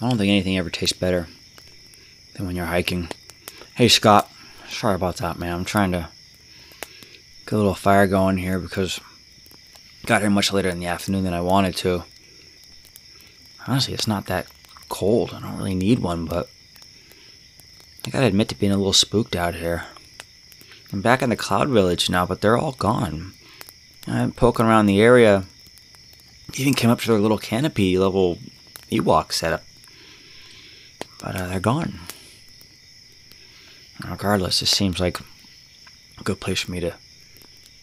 I don't think anything ever tastes better than when you're hiking. Hey, Scott. Sorry about that, man. I'm trying to get a little fire going here because I got here much later in the afternoon than I wanted to. Honestly, it's not that cold. I don't really need one, but I gotta admit to being a little spooked out here. I'm back in the Cloud Village now, but they're all gone. I'm poking around the area. Even came up to their little canopy level Ewok setup. But uh, they're gone. Regardless, this seems like a good place for me to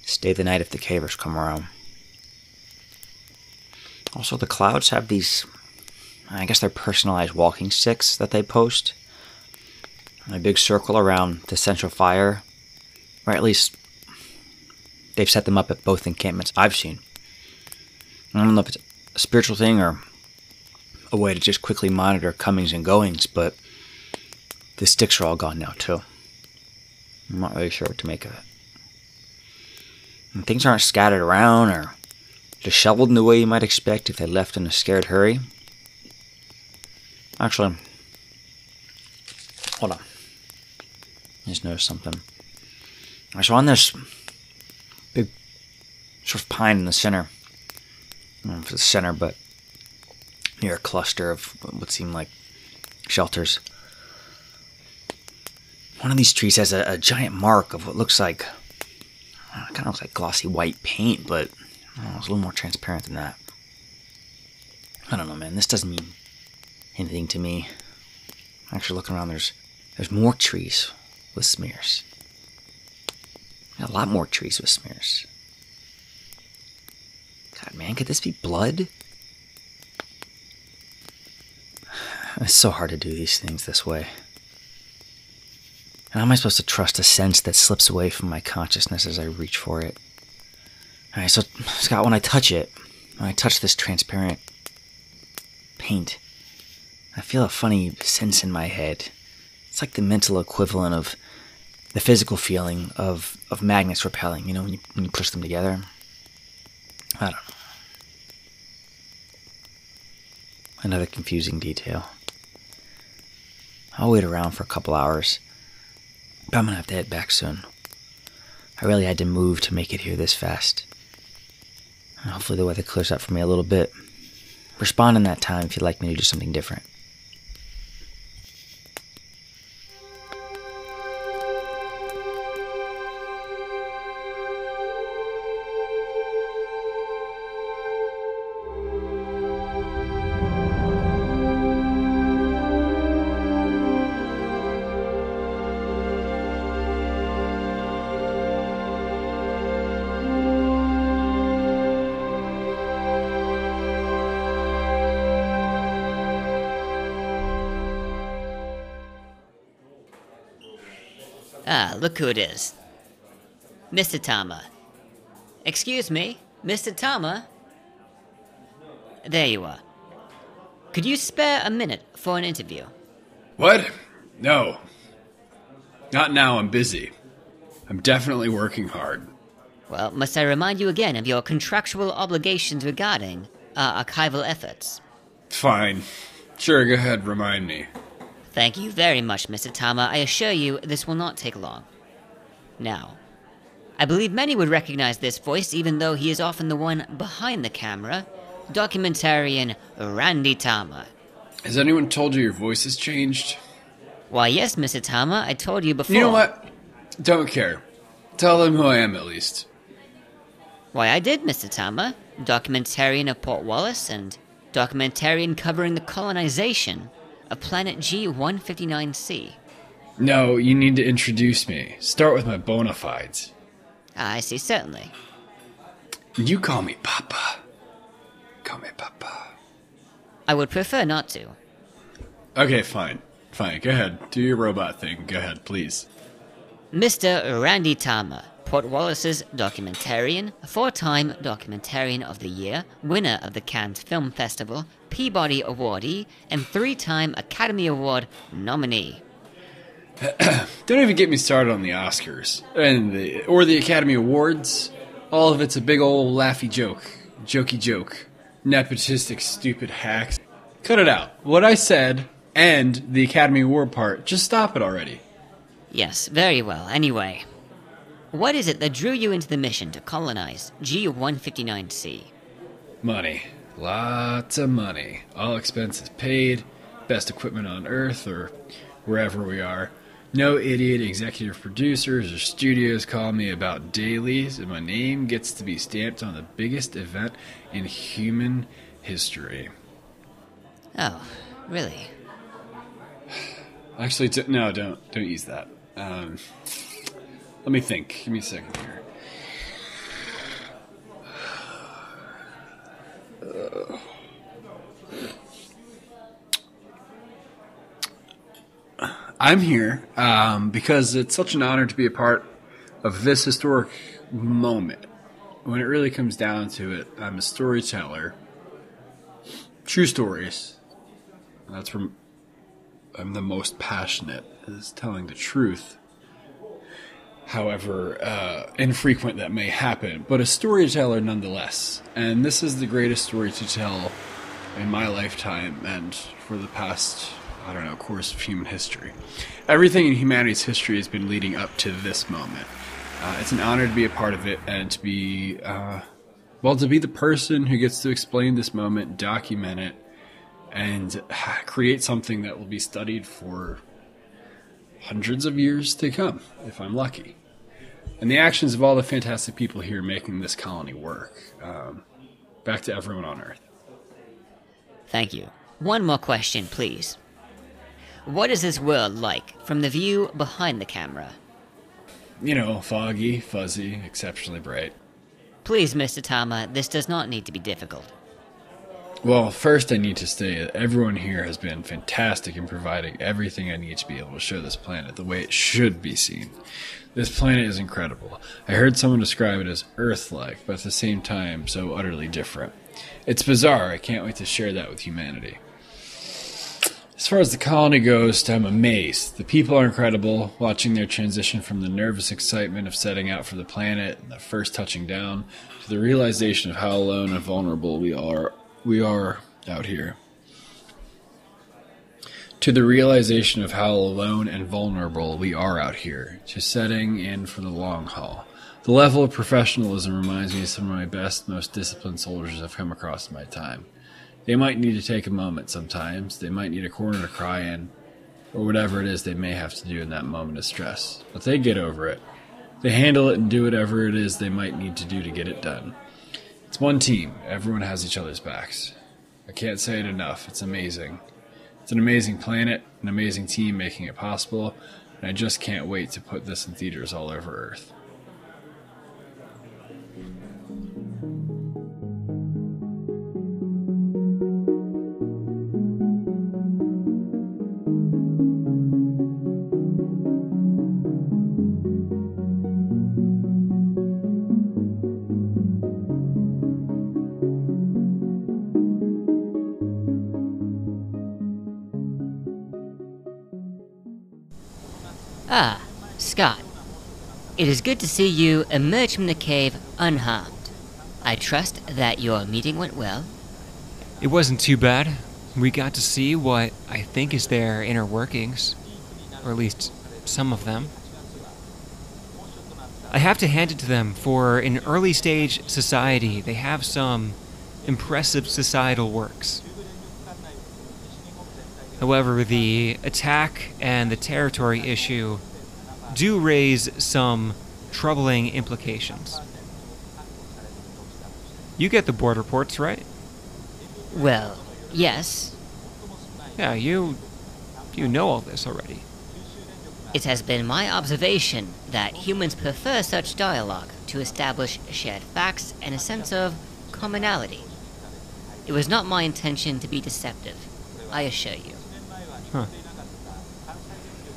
stay the night if the cavers come around. Also, the clouds have these, I guess they're personalized walking sticks that they post. A big circle around the central fire, or at least they've set them up at both encampments I've seen. I don't know if it's a spiritual thing or a way to just quickly monitor comings and goings, but the sticks are all gone now, too. I'm not really sure what to make of it. And things aren't scattered around or disheveled in the way you might expect if they left in a scared hurry. Actually, hold on. I just noticed something. I saw on this big sort of pine in the center. I don't know if it's the center, but near a cluster of what seem like shelters. One of these trees has a, a giant mark of what looks like, uh, kind of looks like glossy white paint, but know, it's a little more transparent than that. I don't know, man. This doesn't mean anything to me. Actually, looking around, there's there's more trees with smears. A lot more trees with smears. God, man, could this be blood? It's so hard to do these things this way. And how am I supposed to trust a sense that slips away from my consciousness as I reach for it? Alright, so, Scott, when I touch it, when I touch this transparent paint, I feel a funny sense in my head. It's like the mental equivalent of the physical feeling of, of magnets repelling, you know, when you, when you push them together. I don't know. Another confusing detail. I'll wait around for a couple hours, but I'm gonna have to head back soon. I really had to move to make it here this fast. Hopefully, the weather clears up for me a little bit. Respond in that time if you'd like me to do something different. Ah, look who it is. Mr. Tama. Excuse me, Mr. Tama? There you are. Could you spare a minute for an interview? What? No. Not now, I'm busy. I'm definitely working hard. Well, must I remind you again of your contractual obligations regarding our archival efforts? Fine. Sure, go ahead, remind me. Thank you very much, Mr. Tama. I assure you this will not take long. Now, I believe many would recognize this voice, even though he is often the one behind the camera documentarian Randy Tama. Has anyone told you your voice has changed? Why, yes, Mr. Tama, I told you before. You know what? Don't care. Tell them who I am at least. Why, I did, Mr. Tama. Documentarian of Port Wallace and documentarian covering the colonization of planet G159C. No, you need to introduce me. Start with my bona fides. Ah, I see, certainly. You call me Papa. Call me Papa. I would prefer not to. Okay, fine. Fine, go ahead. Do your robot thing. Go ahead, please. Mr. Randy Tama, Port Wallace's documentarian, four time Documentarian of the Year, winner of the Cannes Film Festival, Peabody Awardee, and three time Academy Award nominee. Don't even get me started on the Oscars and the or the Academy Awards. All of it's a big old laughy joke, jokey joke, nepotistic, stupid hacks. Cut it out. What I said and the Academy Award part, just stop it already. Yes, very well. Anyway, what is it that drew you into the mission to colonize G159C? Money. Lots of money. All expenses paid. Best equipment on Earth or wherever we are. No idiot executive producers or studios call me about dailies, and my name gets to be stamped on the biggest event in human history. Oh, really? Actually, no, don't don't use that. Um, let me think. Give me a second here. I'm here um, because it's such an honor to be a part of this historic moment. When it really comes down to it, I'm a storyteller. True stories. That's where I'm the most passionate, is telling the truth. However uh, infrequent that may happen, but a storyteller nonetheless. And this is the greatest story to tell in my lifetime and for the past I don't know, course of human history. Everything in humanity's history has been leading up to this moment. Uh, it's an honor to be a part of it and to be, uh, well, to be the person who gets to explain this moment, document it, and create something that will be studied for hundreds of years to come, if I'm lucky. And the actions of all the fantastic people here making this colony work. Um, back to everyone on Earth. Thank you. One more question, please. What is this world like from the view behind the camera? You know, foggy, fuzzy, exceptionally bright. Please, Mr. Tama, this does not need to be difficult. Well, first I need to say that everyone here has been fantastic in providing everything I need to be able to show this planet the way it should be seen. This planet is incredible. I heard someone describe it as Earth like, but at the same time, so utterly different. It's bizarre. I can't wait to share that with humanity. As far as the colony goes, I'm amazed. The people are incredible, watching their transition from the nervous excitement of setting out for the planet and the first touching down to the realization of how alone and vulnerable we are we are out here. To the realization of how alone and vulnerable we are out here, to setting in for the long haul. The level of professionalism reminds me of some of my best, most disciplined soldiers I've come across in my time. They might need to take a moment sometimes. They might need a corner to cry in, or whatever it is they may have to do in that moment of stress. But they get over it. They handle it and do whatever it is they might need to do to get it done. It's one team. Everyone has each other's backs. I can't say it enough. It's amazing. It's an amazing planet, an amazing team making it possible, and I just can't wait to put this in theaters all over Earth. It is good to see you emerge from the cave unharmed. I trust that your meeting went well. It wasn't too bad. We got to see what I think is their inner workings, or at least some of them. I have to hand it to them for an early stage society, they have some impressive societal works. However, the attack and the territory issue do raise some troubling implications. You get the board reports, right? Well, yes. Yeah, you you know all this already. It has been my observation that humans prefer such dialogue to establish shared facts and a sense of commonality. It was not my intention to be deceptive, I assure you.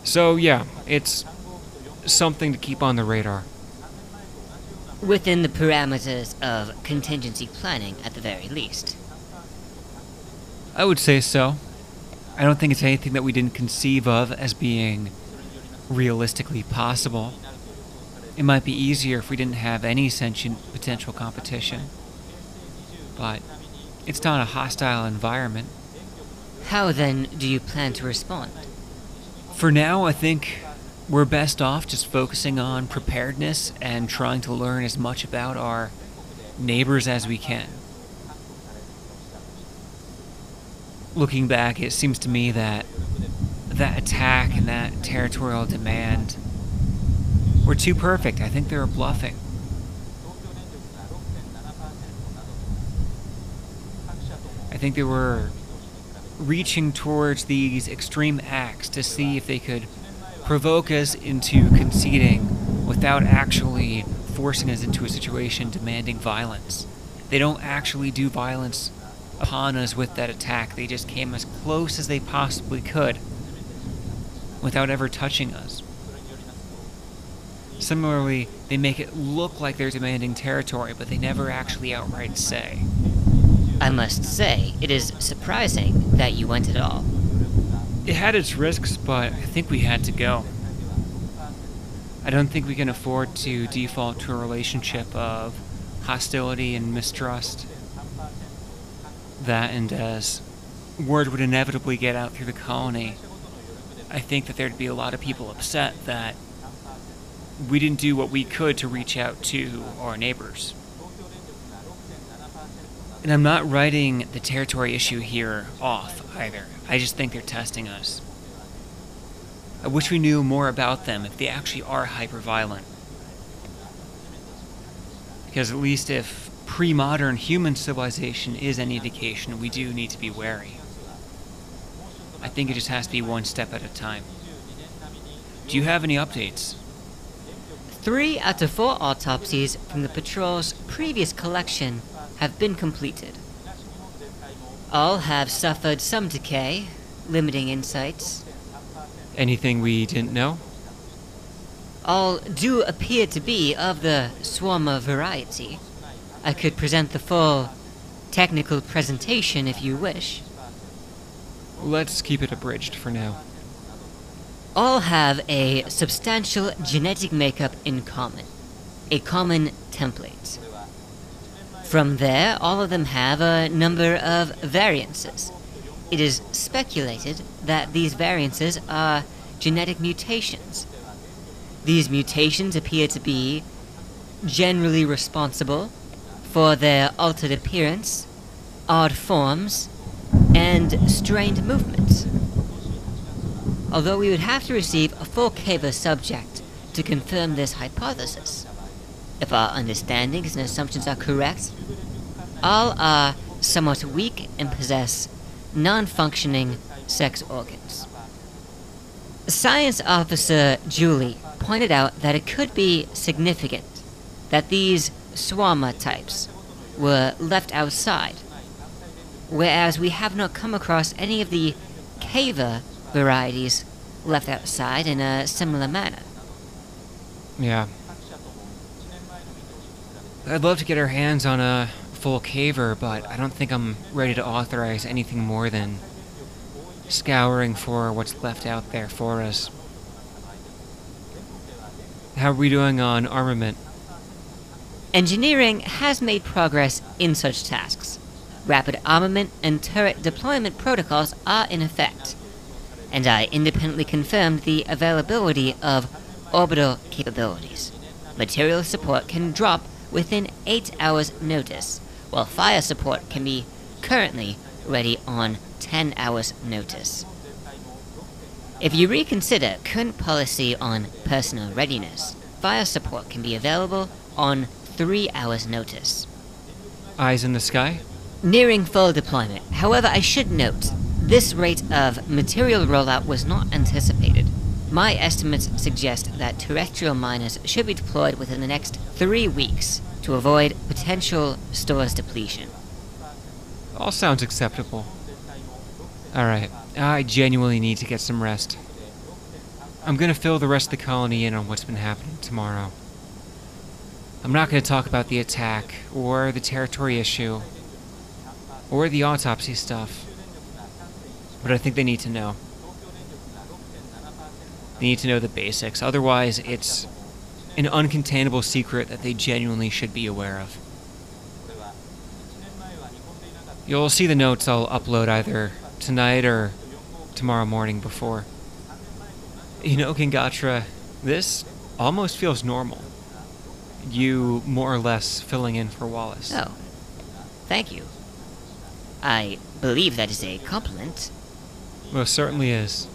So yeah, it's something to keep on the radar. Within the parameters of contingency planning, at the very least. I would say so. I don't think it's anything that we didn't conceive of as being realistically possible. It might be easier if we didn't have any sentient potential competition. But it's not a hostile environment. How then do you plan to respond? For now, I think we're best off just focusing on preparedness and trying to learn as much about our neighbors as we can. Looking back, it seems to me that that attack and that territorial demand were too perfect. I think they were bluffing. I think they were reaching towards these extreme acts to see if they could provoke us into conceding without actually forcing us into a situation demanding violence. They don't actually do violence upon us with that attack, they just came as close as they possibly could without ever touching us. Similarly, they make it look like they're demanding territory, but they never actually outright say. I must say, it is surprising that you went at all. It had its risks, but I think we had to go. I don't think we can afford to default to a relationship of hostility and mistrust. That, and as word would inevitably get out through the colony, I think that there'd be a lot of people upset that we didn't do what we could to reach out to our neighbors. And I'm not writing the territory issue here off either. I just think they're testing us. I wish we knew more about them if they actually are hyper-violent. Because at least if pre-modern human civilization is any indication, we do need to be wary. I think it just has to be one step at a time. Do you have any updates? Three out of four autopsies from the patrol's previous collection have been completed. All have suffered some decay, limiting insights. Anything we didn't know? All do appear to be of the swarma variety. I could present the full technical presentation if you wish. Let's keep it abridged for now. All have a substantial genetic makeup in common, a common template. From there, all of them have a number of variances. It is speculated that these variances are genetic mutations. These mutations appear to be generally responsible for their altered appearance, odd forms, and strained movements. Although we would have to receive a full caver subject to confirm this hypothesis. If our understandings and assumptions are correct, all are somewhat weak and possess non functioning sex organs. Science Officer Julie pointed out that it could be significant that these swarma types were left outside, whereas we have not come across any of the caver varieties left outside in a similar manner. Yeah. I'd love to get our hands on a full caver, but I don't think I'm ready to authorize anything more than scouring for what's left out there for us. How are we doing on armament? Engineering has made progress in such tasks. Rapid armament and turret deployment protocols are in effect, and I independently confirmed the availability of orbital capabilities. Material support can drop within 8 hours' notice, while fire support can be currently ready on 10 hours' notice. If you reconsider current policy on personal readiness, fire support can be available on 3 hours' notice. Eyes in the sky? Nearing full deployment. However, I should note, this rate of material rollout was not anticipated. My estimates suggest that terrestrial miners should be deployed within the next three weeks to avoid potential stores depletion. All sounds acceptable. Alright, I genuinely need to get some rest. I'm gonna fill the rest of the colony in on what's been happening tomorrow. I'm not gonna talk about the attack, or the territory issue, or the autopsy stuff. But I think they need to know. They need to know the basics, otherwise, it's an uncontainable secret that they genuinely should be aware of. You'll see the notes I'll upload either tonight or tomorrow morning before. You know, Gangatra, this almost feels normal. You more or less filling in for Wallace. Oh, thank you. I believe that is a compliment. Most certainly is.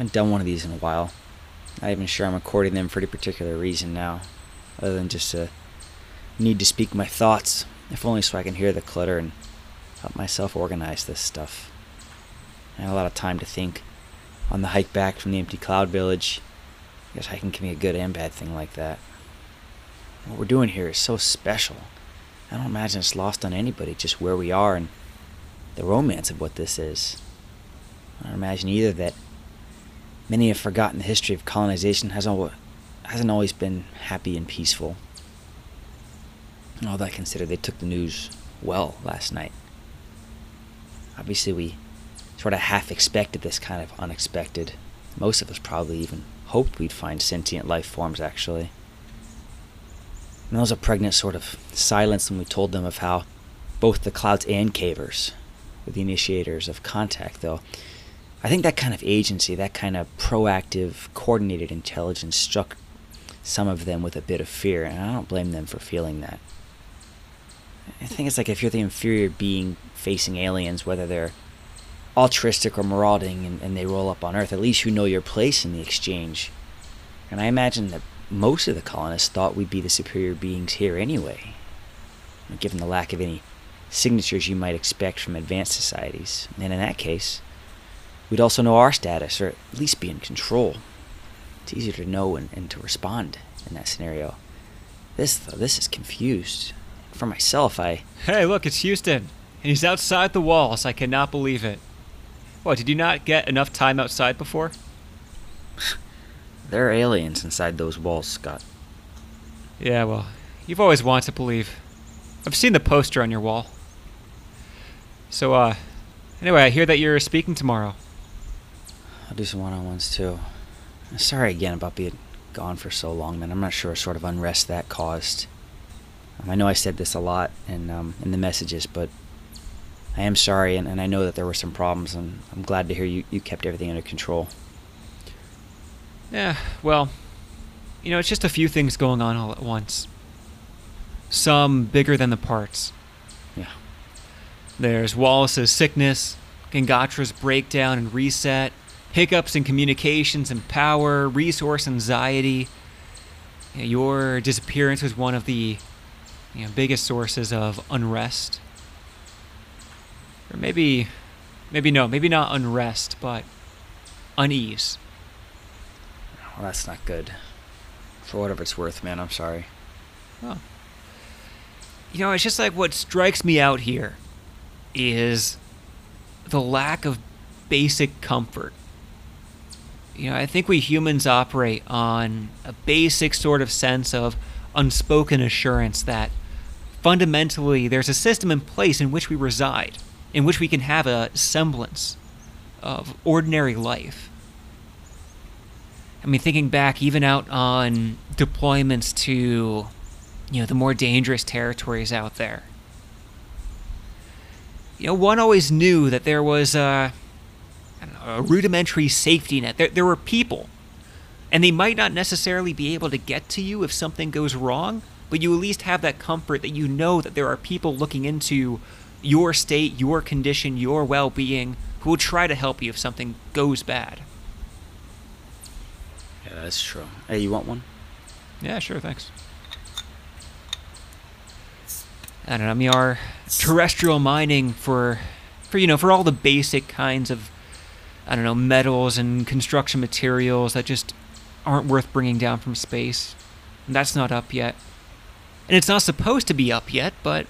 Haven't done one of these in a while. Not even sure I'm recording them for any particular reason now, other than just a need to speak my thoughts, if only so I can hear the clutter and help myself organize this stuff. I had a lot of time to think on the hike back from the empty cloud village. I guess hiking can be a good and bad thing like that. What we're doing here is so special. I don't imagine it's lost on anybody just where we are and the romance of what this is. I don't imagine either that Many have forgotten the history of colonization hasn't always been happy and peaceful. And all that considered, they took the news well last night. Obviously, we sort of half expected this kind of unexpected. Most of us probably even hoped we'd find sentient life forms, actually. And there was a pregnant sort of silence when we told them of how both the clouds and cavers were the initiators of contact, though I think that kind of agency, that kind of proactive, coordinated intelligence struck some of them with a bit of fear, and I don't blame them for feeling that. I think it's like if you're the inferior being facing aliens, whether they're altruistic or marauding and, and they roll up on Earth, at least you know your place in the exchange. And I imagine that most of the colonists thought we'd be the superior beings here anyway, given the lack of any signatures you might expect from advanced societies. And in that case, we'd also know our status, or at least be in control. It's easier to know and, and to respond in that scenario. This, though, this is confused. For myself, I. Hey, look, it's Houston. And he's outside the walls. I cannot believe it. What, did you not get enough time outside before? There are aliens inside those walls, Scott. Yeah, well, you've always wanted to believe. I've seen the poster on your wall. So, uh, anyway, I hear that you're speaking tomorrow. I'll do some one on ones too. Sorry again about being gone for so long, man. I'm not sure what sort of unrest that caused. Um, I know I said this a lot in, um, in the messages, but I am sorry, and, and I know that there were some problems, and I'm glad to hear you, you kept everything under control. Yeah, well, you know, it's just a few things going on all at once. Some bigger than the parts. Yeah. There's Wallace's sickness, Gangatra's breakdown and reset, hiccups in communications and power, resource anxiety. You know, your disappearance was one of the you know, biggest sources of unrest. Or maybe, maybe no, maybe not unrest, but unease. Well, that's not good. For whatever it's worth, man, I'm sorry. Oh. You know, it's just like what strikes me out here is the lack of basic comfort. You know, I think we humans operate on a basic sort of sense of unspoken assurance that fundamentally there's a system in place in which we reside, in which we can have a semblance of ordinary life. I mean, thinking back even out on deployments to, you know, the more dangerous territories out there. You know, one always knew that there was a, a rudimentary safety net. There, there were people, and they might not necessarily be able to get to you if something goes wrong, but you at least have that comfort that you know that there are people looking into your state, your condition, your well being, who will try to help you if something goes bad. Yeah, that's true. Hey, you want one? Yeah, sure, thanks. I don't know. I mean, our terrestrial mining for, for you know, for all the basic kinds of, I don't know, metals and construction materials that just aren't worth bringing down from space. And that's not up yet. And it's not supposed to be up yet, but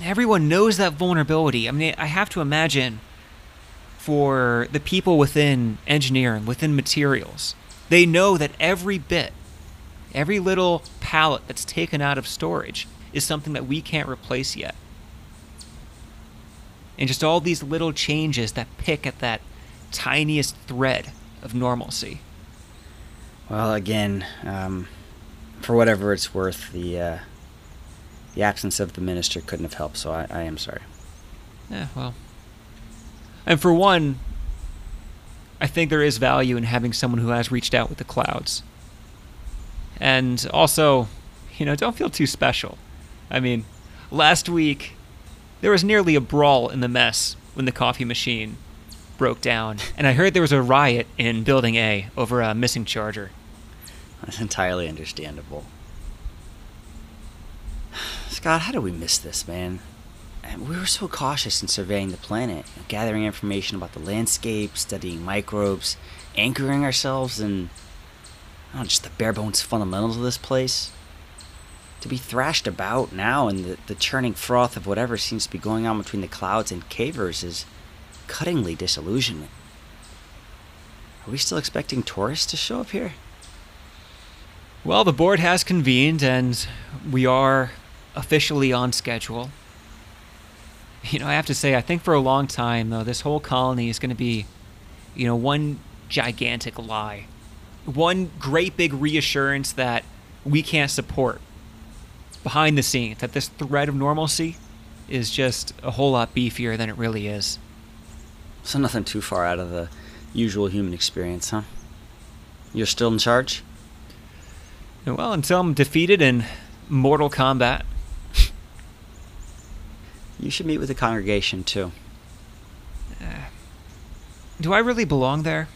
everyone knows that vulnerability. I mean, I have to imagine for the people within engineering, within materials, they know that every bit, every little pallet that's taken out of storage is something that we can't replace yet. And just all these little changes that pick at that tiniest thread of normalcy. Well, again, um, for whatever it's worth, the uh, the absence of the minister couldn't have helped. So I, I am sorry. Yeah, well. And for one, I think there is value in having someone who has reached out with the clouds. And also, you know, don't feel too special. I mean, last week there was nearly a brawl in the mess when the coffee machine broke down, and I heard there was a riot in Building A over a missing charger. That's entirely understandable. Scott, how did we miss this, man? We were so cautious in surveying the planet, gathering information about the landscape, studying microbes, anchoring ourselves in know, just the bare bones fundamentals of this place. To be thrashed about now in the, the churning froth of whatever seems to be going on between the clouds and cavers is cuttingly disillusionment. Are we still expecting tourists to show up here? Well, the board has convened, and we are officially on schedule. You know, I have to say, I think for a long time, though, this whole colony is going to be, you know, one gigantic lie. One great big reassurance that we can't support behind the scenes, that this thread of normalcy is just a whole lot beefier than it really is. So nothing too far out of the usual human experience, huh? You're still in charge? Well, until I'm defeated in mortal combat. You should meet with the congregation too. Uh, do I really belong there?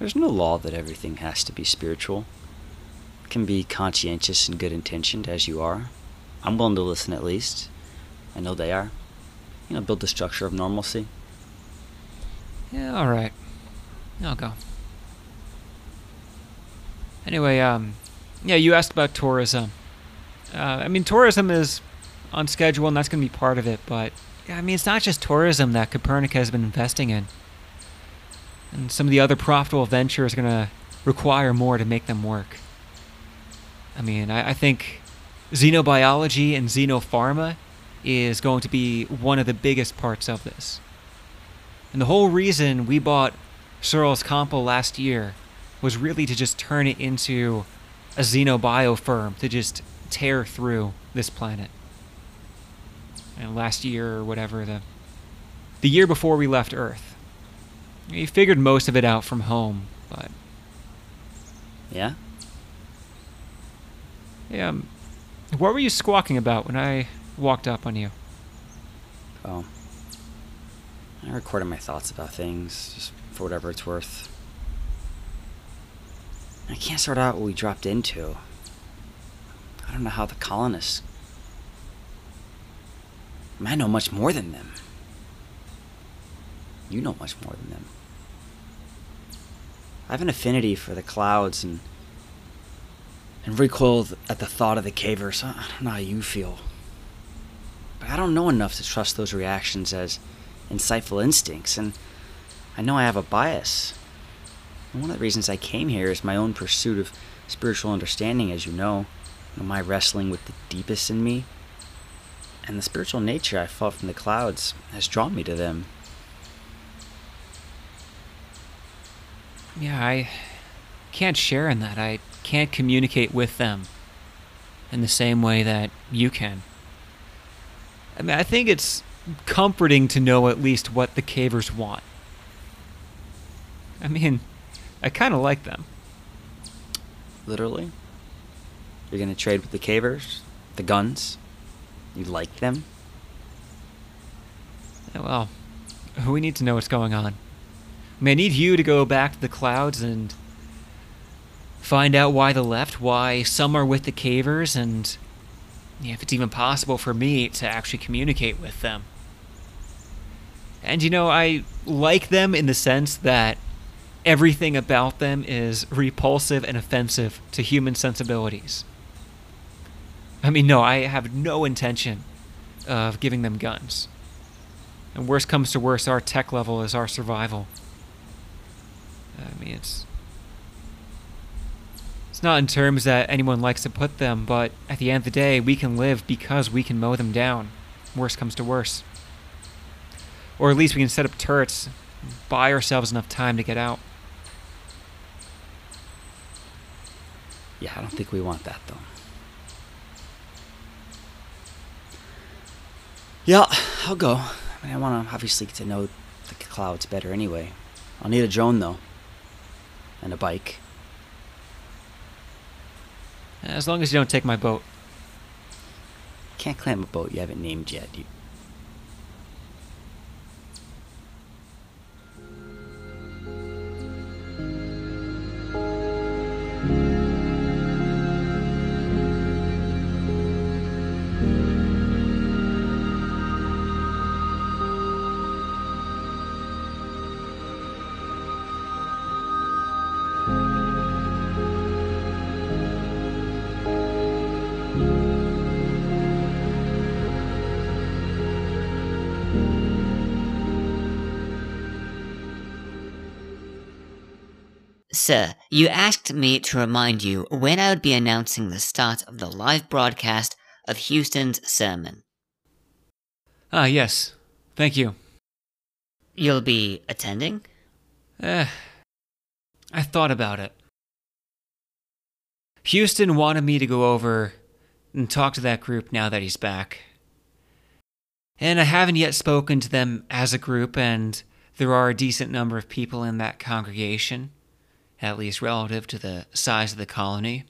There's no law that everything has to be spiritual. It can be conscientious and good intentioned as you are. I'm willing to listen at least. I know they are. You know, build the structure of normalcy. Yeah, all right. I'll go. Anyway, um, yeah, you asked about tourism. Uh, I mean, tourism is on schedule, and that's going to be part of it. But yeah, I mean, it's not just tourism that Copernica has been investing in, and some of the other profitable ventures are going to require more to make them work. I mean, I, I think xenobiology and xenopharma is going to be one of the biggest parts of this. And the whole reason we bought Searles Compo last year was really to just turn it into a xenobio firm to just tear through this planet. And last year or whatever the the year before we left Earth. We figured most of it out from home, but Yeah? yeah, um, what were you squawking about when I walked up on you? Oh. I recorded my thoughts about things, just for whatever it's worth. I can't sort out what we dropped into. I don't know how the colonists. I, mean, I know much more than them. You know much more than them. I have an affinity for the clouds and and recoil at the thought of the cavers. I don't know how you feel. But I don't know enough to trust those reactions as insightful instincts, and I know I have a bias. And one of the reasons I came here is my own pursuit of spiritual understanding, as you know, you know, my wrestling with the deepest in me. And the spiritual nature I felt from the clouds has drawn me to them. Yeah, I can't share in that. I can't communicate with them in the same way that you can. I mean, I think it's comforting to know at least what the cavers want. I mean, I kind of like them. Literally. You're gonna trade with the cavers? The guns? You like them? Yeah, well, we need to know what's going on. I mean, I need you to go back to the clouds and find out why the left, why some are with the cavers, and yeah, if it's even possible for me to actually communicate with them. And you know, I like them in the sense that everything about them is repulsive and offensive to human sensibilities. I mean, no, I have no intention of giving them guns. And worst comes to worst, our tech level is our survival. I mean, it's. It's not in terms that anyone likes to put them, but at the end of the day, we can live because we can mow them down. Worst comes to worse. Or at least we can set up turrets, buy ourselves enough time to get out. Yeah, I don't think we want that though. Yeah, I'll go. I mean, I want to obviously get to know the clouds better anyway. I'll need a drone though, and a bike. As long as you don't take my boat. Can't climb a boat you haven't named yet. You... Sir, you asked me to remind you when I would be announcing the start of the live broadcast of Houston's sermon. Ah, yes. Thank you. You'll be attending? Eh. I thought about it. Houston wanted me to go over and talk to that group now that he's back. And I haven't yet spoken to them as a group, and there are a decent number of people in that congregation at least relative to the size of the colony.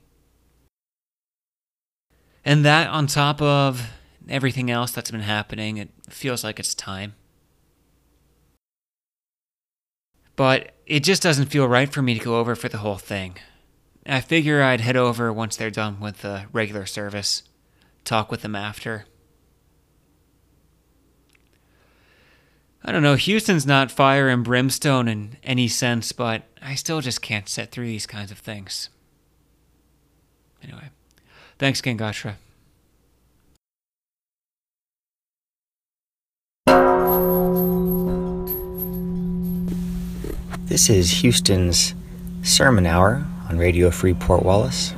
And that, on top of everything else that's been happening, it feels like it's time. But it just doesn't feel right for me to go over for the whole thing. I figure I'd head over once they're done with the regular service, talk with them after. I don't know, Houston's not fire and brimstone in any sense, but I still just can't sit through these kinds of things. Anyway, thanks, again, Gangatra. This is Houston's Sermon Hour on Radio Free Port Wallace.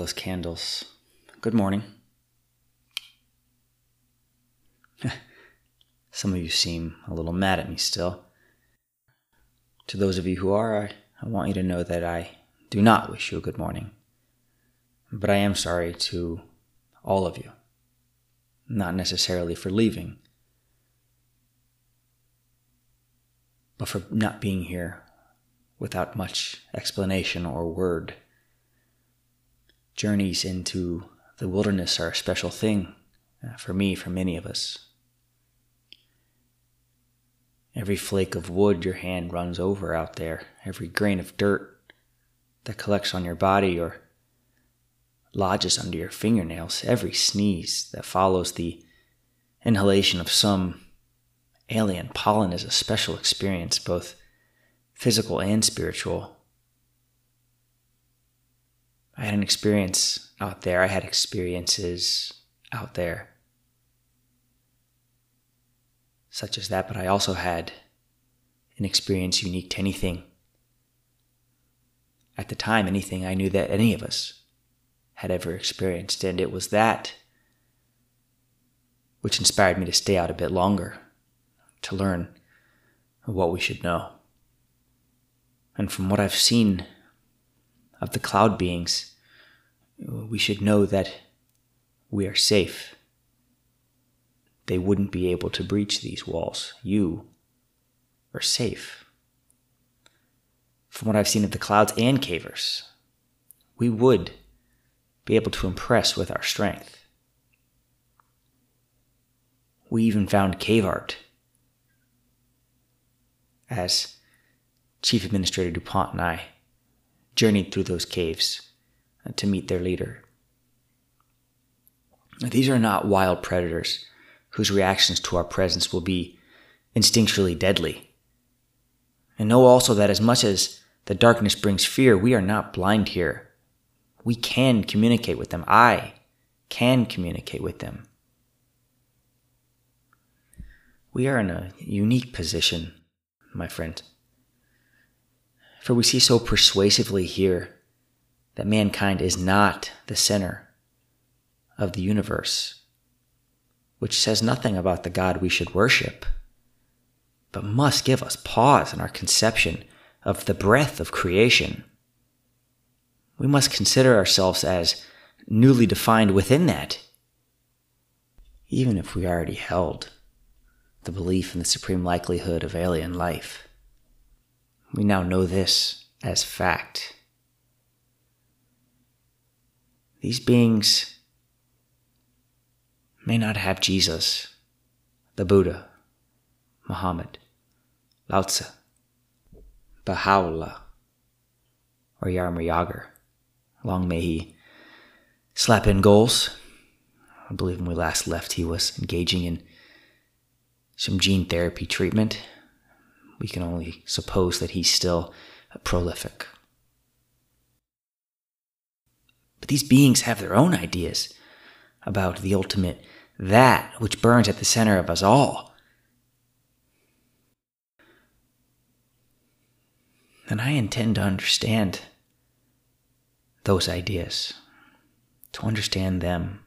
Those candles. Good morning. Some of you seem a little mad at me still. To those of you who are, I, I want you to know that I do not wish you a good morning. But I am sorry to all of you. Not necessarily for leaving, but for not being here without much explanation or word. Journeys into the wilderness are a special thing uh, for me, for many of us. Every flake of wood your hand runs over out there, every grain of dirt that collects on your body or lodges under your fingernails, every sneeze that follows the inhalation of some alien pollen is a special experience, both physical and spiritual. I had an experience out there, I had experiences out there, such as that, but I also had an experience unique to anything. At the time, anything I knew that any of us had ever experienced. And it was that which inspired me to stay out a bit longer, to learn what we should know. And from what I've seen of the cloud beings, we should know that we are safe. They wouldn't be able to breach these walls. You are safe. From what I've seen of the clouds and cavers, we would be able to impress with our strength. We even found cave art. As Chief Administrator DuPont and I journeyed through those caves to meet their leader. These are not wild predators whose reactions to our presence will be instinctually deadly. And know also that as much as the darkness brings fear, we are not blind here. We can communicate with them. I can communicate with them. We are in a unique position, my friend. For we see so persuasively here that mankind is not the center of the universe, which says nothing about the God we should worship, but must give us pause in our conception of the breadth of creation. We must consider ourselves as newly defined within that, even if we already held the belief in the supreme likelihood of alien life. We now know this as fact. These beings may not have Jesus, the Buddha, Muhammad, Lao Tzu, Baha'u'llah, or Jaromir Jagr. Long may he slap in goals. I believe when we last left, he was engaging in some gene therapy treatment. We can only suppose that he's still prolific. But these beings have their own ideas about the ultimate that which burns at the center of us all. And I intend to understand those ideas, to understand them.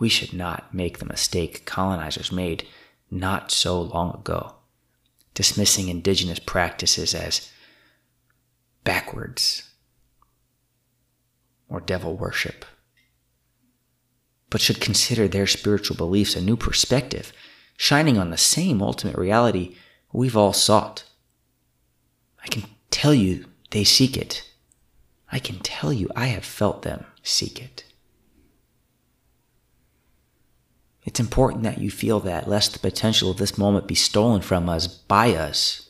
We should not make the mistake colonizers made not so long ago, dismissing indigenous practices as backwards or devil worship, but should consider their spiritual beliefs a new perspective, shining on the same ultimate reality we've all sought. I can tell you they seek it. I can tell you I have felt them seek it. It's important that you feel that, lest the potential of this moment be stolen from us by us.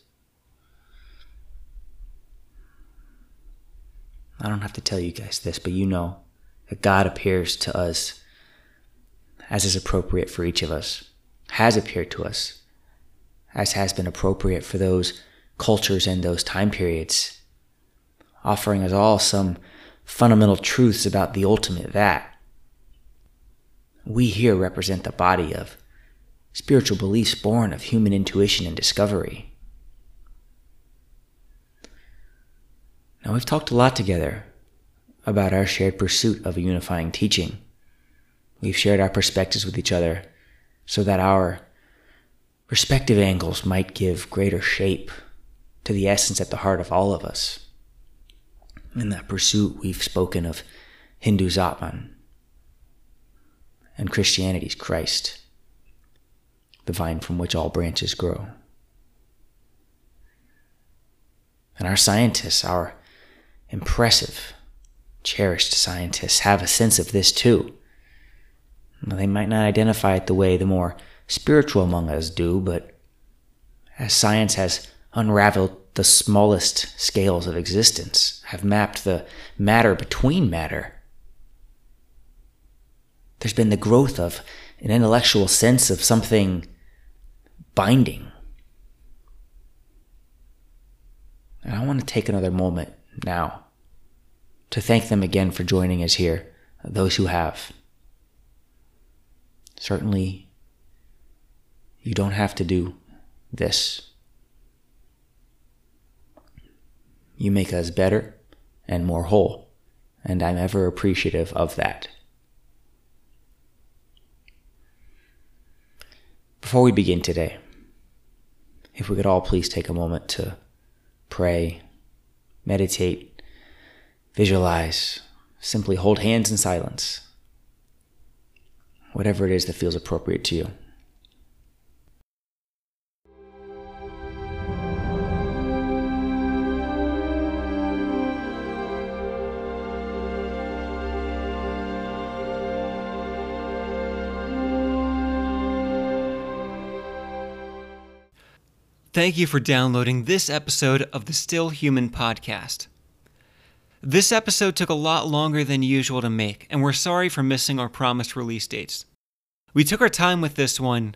I don't have to tell you guys this, but you know that God appears to us as is appropriate for each of us, has appeared to us, as has been appropriate for those cultures and those time periods, offering us all some fundamental truths about the ultimate that. We here represent the body of spiritual beliefs born of human intuition and discovery. Now, we've talked a lot together about our shared pursuit of a unifying teaching. We've shared our perspectives with each other so that our respective angles might give greater shape to the essence at the heart of all of us. In that pursuit, we've spoken of Hindu's Atman and Christianity's Christ, the vine from which all branches grow. And our scientists, our impressive, cherished scientists, have a sense of this too. They might not identify it the way the more spiritual among us do, but as science has unraveled the smallest scales of existence, have mapped the matter between matter, there's been the growth of an intellectual sense of something binding. And I want to take another moment now to thank them again for joining us here, those who have. Certainly, you don't have to do this. You make us better and more whole, and I'm ever appreciative of that. Before we begin today, if we could all please take a moment to pray, meditate, visualize, simply hold hands in silence. Whatever it is that feels appropriate to you. Thank you for downloading this episode of the Still Human podcast. This episode took a lot longer than usual to make, and we're sorry for missing our promised release dates. We took our time with this one,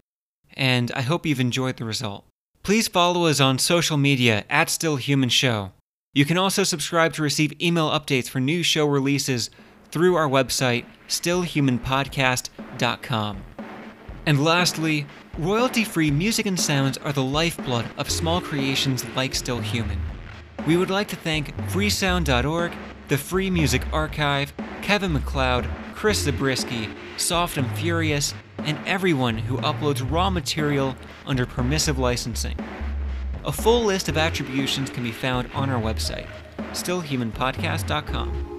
and I hope you've enjoyed the result. Please follow us on social media at Still Human Show. You can also subscribe to receive email updates for new show releases through our website, stillhumanpodcast.com. And lastly, royalty free music and sounds are the lifeblood of small creations like Still Human. We would like to thank freesound.org, the Free Music Archive, Kevin MacLeod, Chris Zabriskie, Soft and Furious, and everyone who uploads raw material under permissive licensing. A full list of attributions can be found on our website, stillhumanpodcast.com.